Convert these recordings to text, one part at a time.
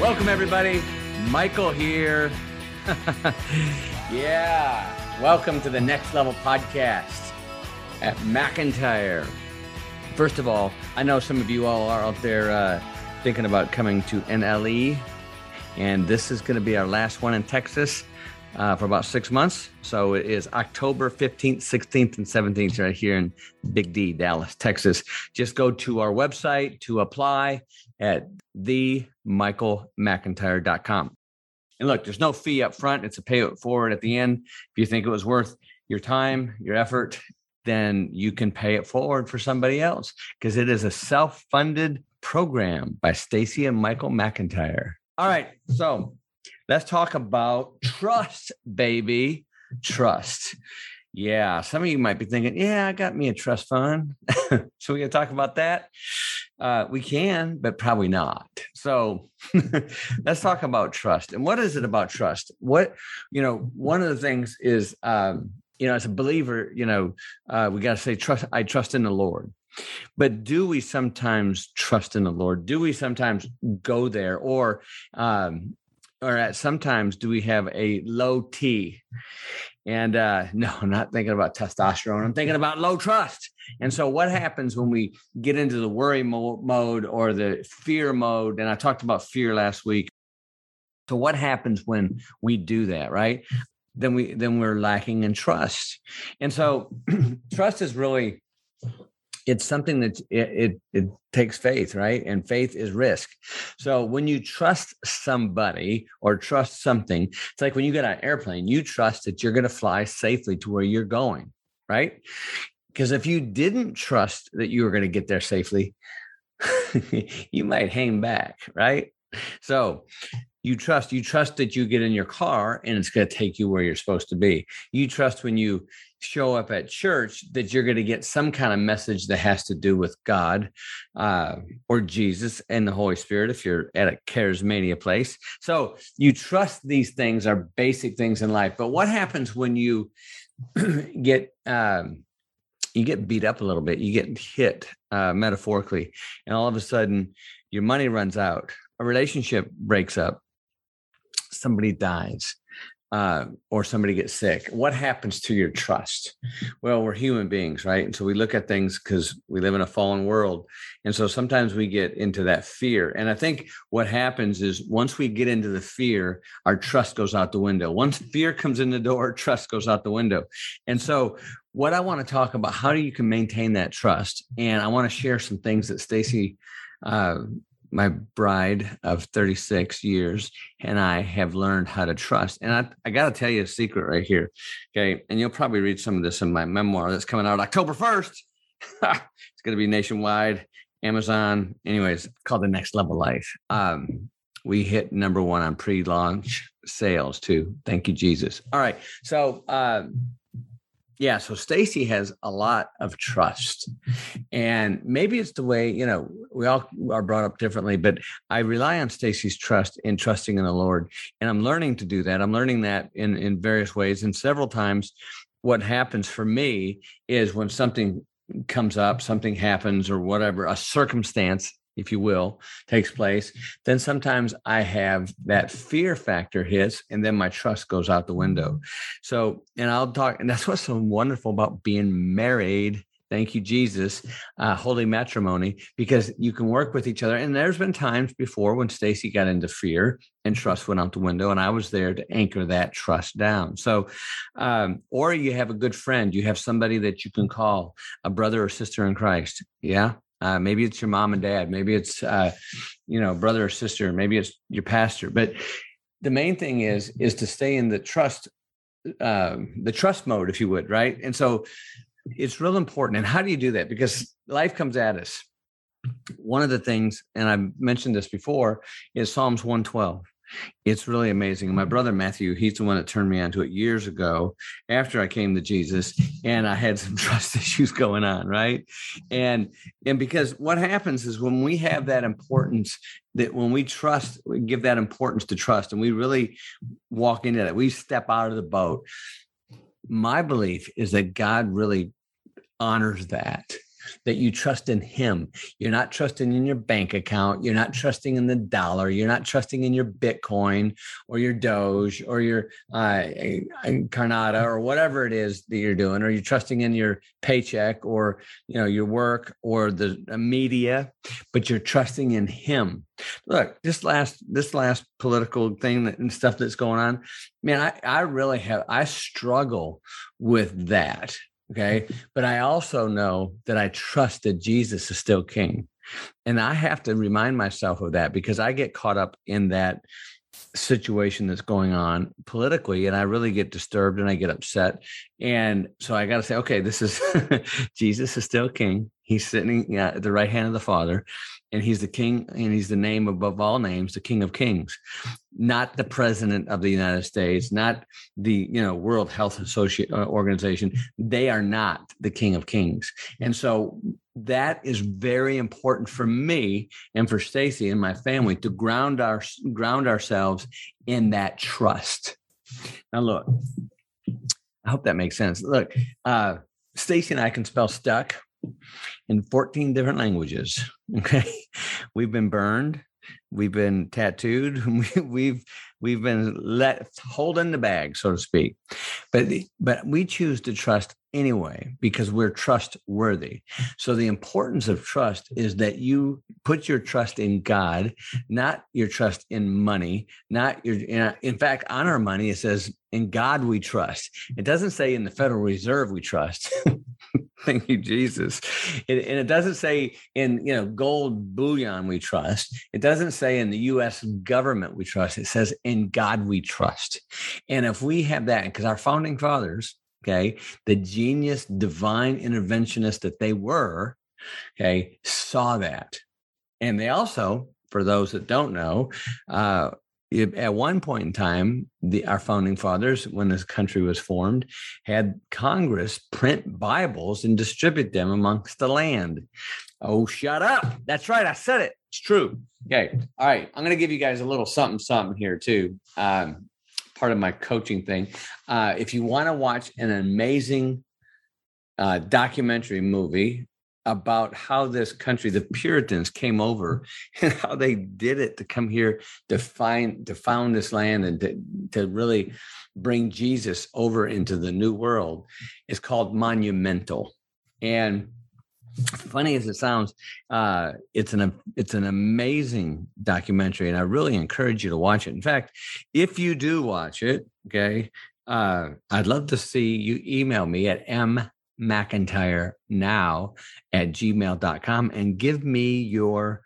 Welcome, everybody. Michael here. yeah. Welcome to the Next Level Podcast at McIntyre. First of all, I know some of you all are out there uh, thinking about coming to NLE, and this is going to be our last one in Texas uh, for about six months. So it is October 15th, 16th, and 17th right here in Big D, Dallas, Texas. Just go to our website to apply at themichaelmcintyre.com. And look, there's no fee up front. It's a pay it forward at the end. If you think it was worth your time, your effort, then you can pay it forward for somebody else because it is a self-funded program by Stacy and Michael McIntyre. All right, so let's talk about trust, baby. Trust. Yeah, some of you might be thinking, yeah, I got me a trust fund. so we gonna talk about that? Uh, we can, but probably not. So let's talk about trust. And what is it about trust? What, you know, one of the things is, um, you know, as a believer, you know, uh, we got to say, trust, I trust in the Lord. But do we sometimes trust in the Lord? Do we sometimes go there? Or, um, or at sometimes do we have a low T? And uh, no, I'm not thinking about testosterone. I'm thinking about low trust. And so, what happens when we get into the worry mo- mode or the fear mode? And I talked about fear last week. So, what happens when we do that, right? Then we then we're lacking in trust. And so, trust is really it's something that it, it, it takes faith right? And faith is risk. So when you trust somebody or trust something it's like when you get on an airplane you trust that you're going to fly safely to where you're going right? Because if you didn't trust that you were going to get there safely you might hang back right? So you trust you trust that you get in your car and it's going to take you where you're supposed to be. You trust when you show up at church that you're going to get some kind of message that has to do with god uh, or jesus and the holy spirit if you're at a charismania place. So you trust these things are basic things in life but what happens when you get um, you get beat up a little bit you get hit uh, metaphorically and all of a sudden your money runs out a relationship breaks up somebody dies uh, or somebody gets sick, what happens to your trust? Well, we're human beings, right? And so we look at things because we live in a fallen world. And so sometimes we get into that fear. And I think what happens is once we get into the fear, our trust goes out the window. Once fear comes in the door, trust goes out the window. And so what I want to talk about, how do you can maintain that trust. And I want to share some things that Stacy uh, my bride of 36 years and I have learned how to trust. And I, I got to tell you a secret right here. Okay. And you'll probably read some of this in my memoir that's coming out October 1st. it's going to be nationwide, Amazon. Anyways, called The Next Level Life. Um, we hit number one on pre launch sales too. Thank you, Jesus. All right. So, um, yeah, so Stacy has a lot of trust. And maybe it's the way, you know, we all are brought up differently, but I rely on Stacy's trust in trusting in the Lord. And I'm learning to do that. I'm learning that in in various ways. And several times what happens for me is when something comes up, something happens or whatever, a circumstance if you will, takes place, then sometimes I have that fear factor hits and then my trust goes out the window. So, and I'll talk, and that's what's so wonderful about being married. Thank you, Jesus, uh, holy matrimony, because you can work with each other. And there's been times before when Stacy got into fear and trust went out the window, and I was there to anchor that trust down. So, um, or you have a good friend, you have somebody that you can call a brother or sister in Christ. Yeah, uh, maybe it's your mom and dad. Maybe it's uh, you know brother or sister. Maybe it's your pastor. But the main thing is is to stay in the trust uh, the trust mode, if you would, right? And so it's real important. And how do you do that? Because life comes at us. one of the things, and I've mentioned this before, is Psalms 112. It's really amazing. My brother Matthew, he's the one that turned me on to it years ago after I came to Jesus and I had some trust issues going on, right? And and because what happens is when we have that importance that when we trust, we give that importance to trust and we really walk into that, we step out of the boat. My belief is that God really honors that that you trust in him. You're not trusting in your bank account. You're not trusting in the dollar. You're not trusting in your Bitcoin or your Doge or your uh, Cardano or whatever it is that you're doing, or you're trusting in your paycheck or you know your work or the media, but you're trusting in him. Look, this last this last political thing and stuff that's going on, man, I, I really have I struggle with that Okay. But I also know that I trust that Jesus is still king. And I have to remind myself of that because I get caught up in that situation that's going on politically and I really get disturbed and I get upset. And so I got to say, okay, this is Jesus is still king. He's sitting at the right hand of the Father and he's the king and he's the name above all names the king of kings not the president of the united states not the you know world health associate uh, organization they are not the king of kings and so that is very important for me and for stacy and my family to ground our ground ourselves in that trust now look i hope that makes sense look uh stacy and i can spell stuck in 14 different languages. Okay. We've been burned. We've been tattooed. We've we've been let holding the bag, so to speak. But but we choose to trust anyway because we're trustworthy. So the importance of trust is that you put your trust in God, not your trust in money, not your in fact on our money it says in God we trust. It doesn't say in the Federal Reserve we trust. Thank you, Jesus. And it doesn't say in you know gold bullion we trust. It doesn't say in the U.S. government we trust. It says in God we trust. And if we have that, because our founding fathers, okay, the genius, divine interventionists that they were, okay, saw that, and they also, for those that don't know, uh, at one point in time, the, our founding fathers, when this country was formed, had Congress print Bibles and distribute them amongst the land. Oh, shut up. That's right. I said it. It's true. Okay. All right. I'm going to give you guys a little something, something here, too. Um, part of my coaching thing. Uh, if you want to watch an amazing uh, documentary movie about how this country, the Puritans, came over and how they did it to come here to find to found this land and to, to really bring Jesus over into the new world. is called Monumental. And funny as it sounds, uh, it's an it's an amazing documentary, and I really encourage you to watch it. In fact, if you do watch it, okay, uh, I'd love to see you email me at m McIntyre now at gmail.com and give me your,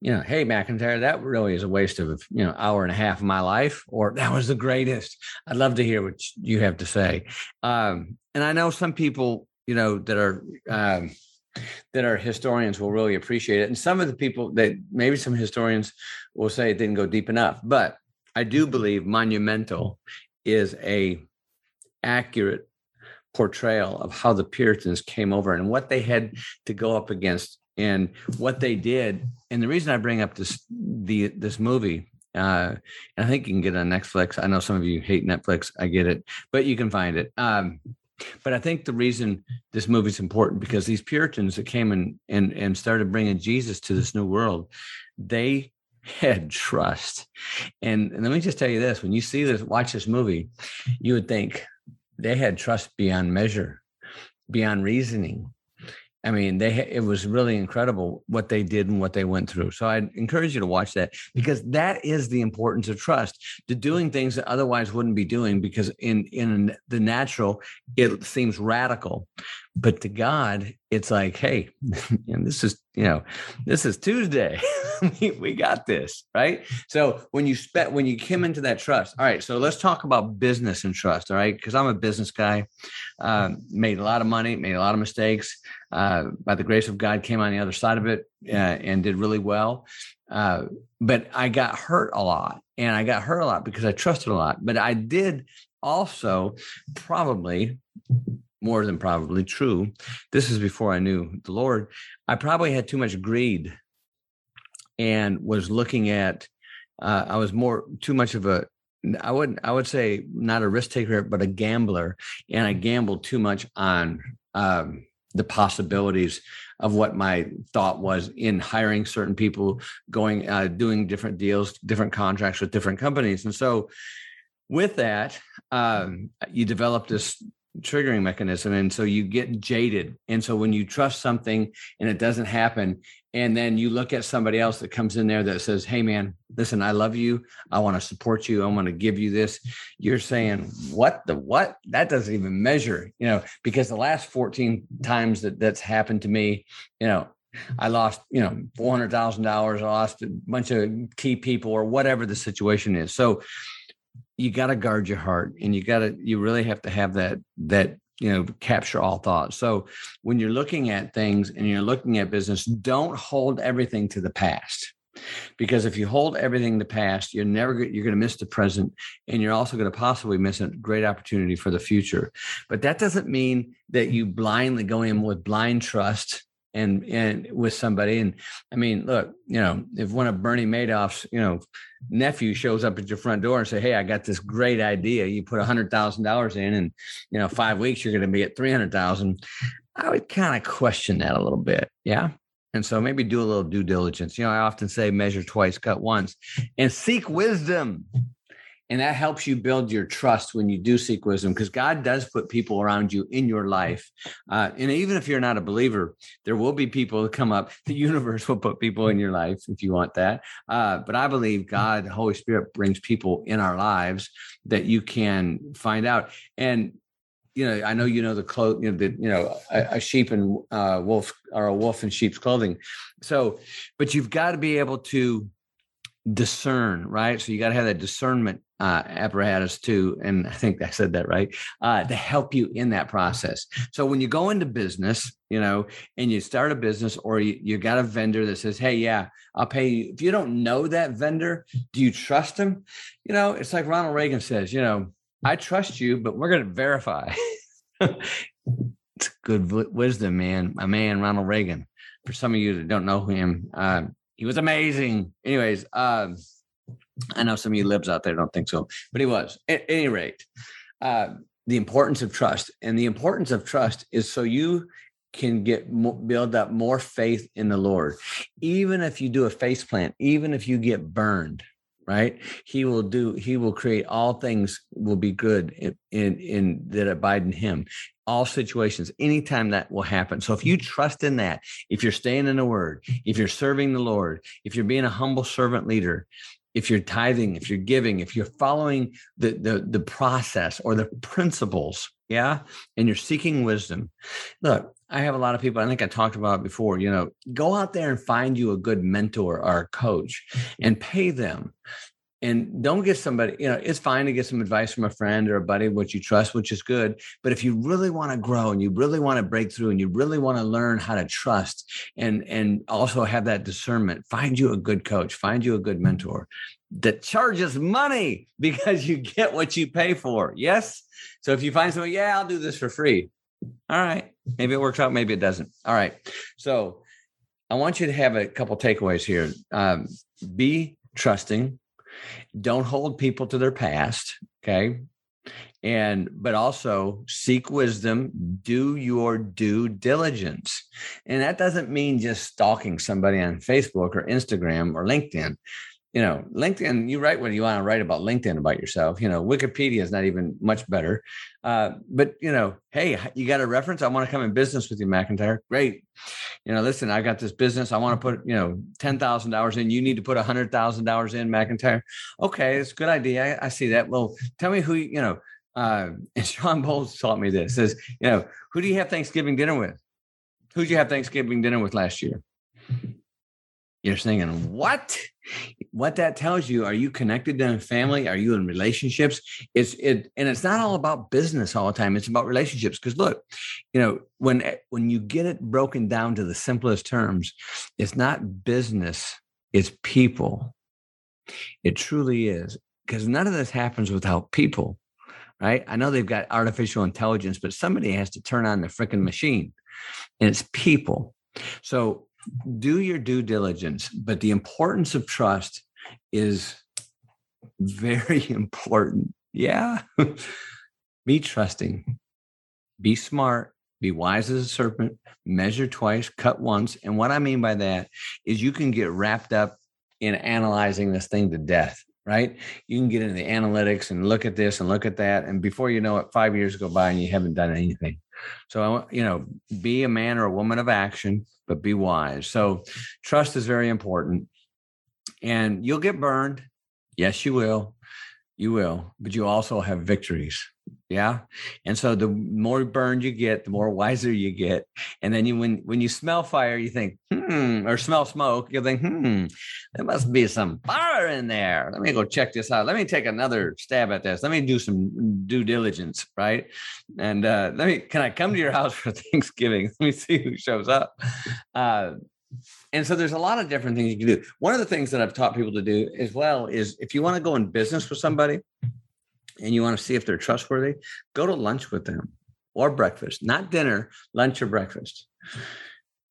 you know, hey, McIntyre, that really is a waste of, you know, hour and a half of my life, or that was the greatest. I'd love to hear what you have to say. Um, and I know some people, you know, that are, um, that are historians will really appreciate it. And some of the people that maybe some historians will say it didn't go deep enough, but I do believe monumental is a accurate portrayal of how the Puritans came over and what they had to go up against and what they did. And the reason I bring up this the this movie, uh, and I think you can get it on Netflix. I know some of you hate Netflix. I get it, but you can find it. Um, but I think the reason this movie is important because these Puritans that came in and and started bringing Jesus to this new world, they had trust. And, and let me just tell you this: when you see this, watch this movie, you would think, they had trust beyond measure, beyond reasoning. I mean, they it was really incredible what they did and what they went through. So I'd encourage you to watch that because that is the importance of trust to doing things that otherwise wouldn't be doing because in in the natural it seems radical, but to God it's like, hey, and this is you know, this is Tuesday. we, got this, right? So when you spent when you came into that trust, all right. So let's talk about business and trust, all right? Because I'm a business guy, um, made a lot of money, made a lot of mistakes. Uh, by the grace of God, came on the other side of it uh, and did really well. Uh, but I got hurt a lot, and I got hurt a lot because I trusted a lot. But I did also probably more than probably true. This is before I knew the Lord. I probably had too much greed and was looking at uh, I was more too much of a I would I would say not a risk taker, but a gambler, and I gambled too much on um, the possibilities of what my thought was in hiring certain people, going uh, doing different deals, different contracts with different companies, and so with that, um, you develop this triggering mechanism and so you get jaded. And so when you trust something and it doesn't happen and then you look at somebody else that comes in there that says hey man listen i love you i want to support you i want to give you this you're saying what the what that doesn't even measure you know because the last 14 times that that's happened to me you know I lost, you know, four hundred thousand dollars. I lost a bunch of key people, or whatever the situation is. So, you got to guard your heart and you got to you really have to have that that you know capture all thoughts. So when you're looking at things and you're looking at business don't hold everything to the past. Because if you hold everything the past you're never you're going to miss the present and you're also going to possibly miss a great opportunity for the future. But that doesn't mean that you blindly go in with blind trust and and with somebody and i mean look you know if one of bernie madoff's you know nephew shows up at your front door and say hey i got this great idea. You put a hundred thousand dollars in and you know five weeks you're going to be at 300000 i would kind of question that a little bit yeah? And so maybe do a little due diligence. You know i often say measure twice cut once and seek wisdom and that helps you build your trust when you do seek wisdom because God does put people around you in your life. Uh, and even if you're not a believer, there will be people that come up. The universe will put people in your life if you want that. Uh, but I believe God, the Holy Spirit, brings people in our lives that you can find out. And you know, I know you know the clothes, you know, the, you know, a, a sheep and uh, wolf or a wolf in sheep's clothing. So, but you've got to be able to discern, right? So you got to have that discernment uh, apparatus too, and I think I said that right, uh, to help you in that process. So when you go into business, you know, and you start a business or you, you got a vendor that says, hey, yeah, I'll pay you. If you don't know that vendor, do you trust him? You know, it's like Ronald Reagan says, you know, I trust you, but we're going to verify. it's good wisdom, man. My man, Ronald Reagan. For some of you that don't know him, uh, he was amazing. Anyways, um, I know some of you libs out there don't think so, but he was. At any rate, uh, the importance of trust and the importance of trust is so you can get build up more faith in the Lord. Even if you do a face plant, even if you get burned, right? He will do. He will create all things will be good in in, in that abide in Him all situations, anytime that will happen. So if you trust in that, if you're staying in the word, if you're serving the Lord, if you're being a humble servant leader, if you're tithing, if you're giving, if you're following the the, the process or the principles, yeah, and you're seeking wisdom. Look, I have a lot of people, I think I talked about before, you know, go out there and find you a good mentor or a coach mm-hmm. and pay them and don't get somebody you know it's fine to get some advice from a friend or a buddy which you trust which is good. But if you really want to grow and you really want to break through and you really want to learn how to trust and and also have that discernment find you a good coach find you a good mentor that charges money because you get what you pay for. Yes? So if you find someone yeah i'll do this for free. All right. Maybe it works out maybe it doesn't. All right. So i want you to have a couple takeaways here. Um, be trusting don't hold people to their past. Okay. And, but also seek wisdom, do your due diligence. And that doesn't mean just stalking somebody on Facebook or Instagram or LinkedIn you know, LinkedIn, you write what you want to write about LinkedIn about yourself. You know, Wikipedia is not even much better. Uh, but, you know, hey, you got a reference? I want to come in business with you, McIntyre. Great. You know, listen, I got this business. I want to put, you know, $10,000 in. You need to put $100,000 in, McIntyre. Okay, it's a good idea. I, I, see that. Well, tell me who, you know, uh, and Sean Bowles taught me this says, you know, who do you have Thanksgiving dinner with? Who'd you have Thanksgiving dinner with last year? You're thinking, what? What that tells you, are you connected to a family? Are you in relationships? It's it, and it's not all about business all the time. It's about relationships. Because look, you know, when when you get it broken down to the simplest terms, it's not business, it's people. It truly is. Because none of this happens without people, right? I know they've got artificial intelligence, but somebody has to turn on the freaking machine, and it's people. So do your due diligence, but the importance of trust is very important. Yeah. be trusting, be smart, be wise as a serpent, measure twice, cut once. And what I mean by that is you can get wrapped up in analyzing this thing to death, right? You can get into the analytics and look at this and look at that. And before you know it, five years go by and you haven't done anything. So you know, be a man or a woman of action, but be wise. So trust is very important. And you'll get burned. Yes, you will. You will, but you also have victories. Yeah. And so the more burned you get, the more wiser you get. And then you when when you smell fire, you think, hmm, or smell smoke, you think, hmm, there must be some fire in there. Let me go check this out. Let me take another stab at this. Let me do some due diligence, right? And uh, let me can I come to your house for Thanksgiving? Let me see who shows up. Uh, and so there's a lot of different things you can do. One of the things that I've taught people to do as well is if you want to go in business with somebody, and you want to see if they're trustworthy, go to lunch with them or breakfast, not dinner, lunch or breakfast,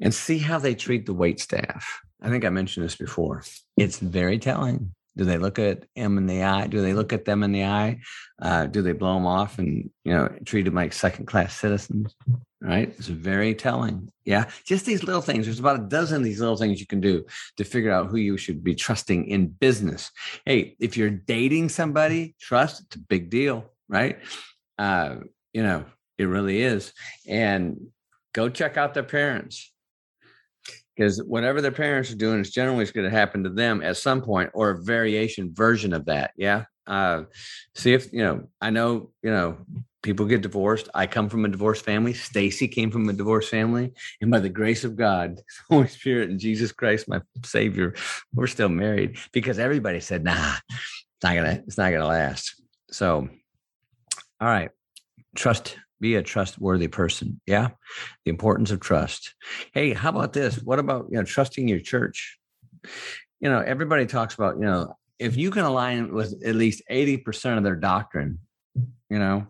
and see how they treat the wait staff. I think I mentioned this before. It's very telling. Do they look at them in the eye? Do they look at them in the eye? Uh, do they blow them off and you know treat them like second class citizens? Right? It's very telling. Yeah, just these little things. There's about a dozen of these little things you can do to figure out who you should be trusting in business. Hey, if you're dating somebody, trust. It's a big deal, right? Uh, you know, it really is. And go check out their parents because whatever their parents are doing is generally going to happen to them at some point or a variation version of that yeah uh, see if you know i know you know people get divorced i come from a divorced family stacy came from a divorced family and by the grace of god holy spirit and jesus christ my savior we're still married because everybody said nah it's not gonna it's not gonna last so all right trust be a trustworthy person. Yeah. The importance of trust. Hey, how about this? What about, you know, trusting your church? You know, everybody talks about, you know, if you can align with at least 80% of their doctrine, you know,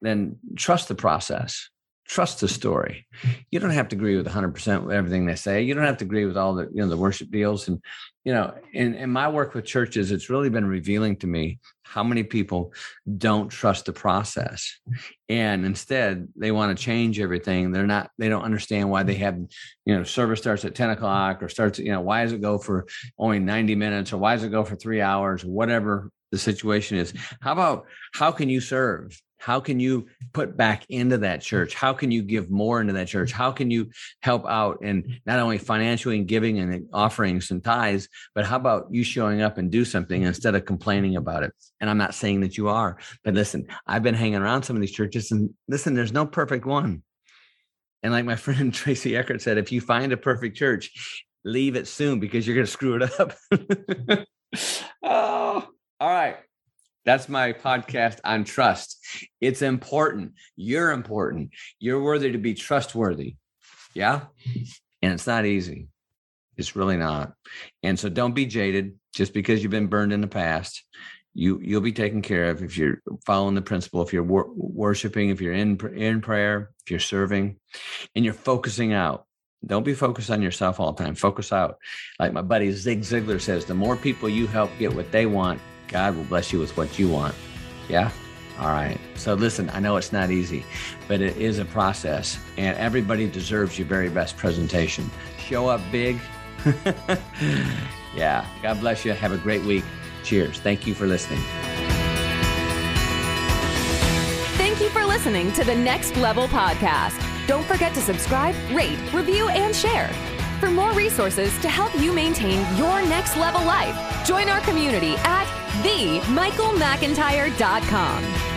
then trust the process trust the story. You don't have to agree with 100% with everything they say. You don't have to agree with all the, you know, the worship deals. And, you know, in, in my work with churches, it's really been revealing to me how many people don't trust the process. And instead they want to change everything. They're not, they don't understand why they have, you know, service starts at 10 o'clock or starts, you know, why does it go for only 90 minutes or why does it go for three hours, whatever the situation is. How about how can you serve? How can you put back into that church? How can you give more into that church? How can you help out and not only financially and giving and offerings and tithes, but how about you showing up and do something instead of complaining about it? And I'm not saying that you are, but listen, I've been hanging around some of these churches and listen, there's no perfect one. And like my friend Tracy Eckert said, if you find a perfect church, leave it soon because you're going to screw it up. oh, all right. That's my podcast on trust. It's important. You're important. You're worthy to be trustworthy. Yeah. And it's not easy. It's really not. And so don't be jaded just because you've been burned in the past. You you'll be taken care of if you're following the principle, if you're wor- worshiping, if you're in in prayer, if you're serving, and you're focusing out. Don't be focused on yourself all the time. Focus out. Like my buddy Zig Ziglar says, the more people you help get what they want, God will bless you with what you want. Yeah? All right. So listen, I know it's not easy, but it is a process, and everybody deserves your very best presentation. Show up big. yeah. God bless you. Have a great week. Cheers. Thank you for listening. Thank you for listening to the Next Level Podcast. Don't forget to subscribe, rate, review, and share. For more resources to help you maintain your next level life, join our community at themichaelmcintyre.com.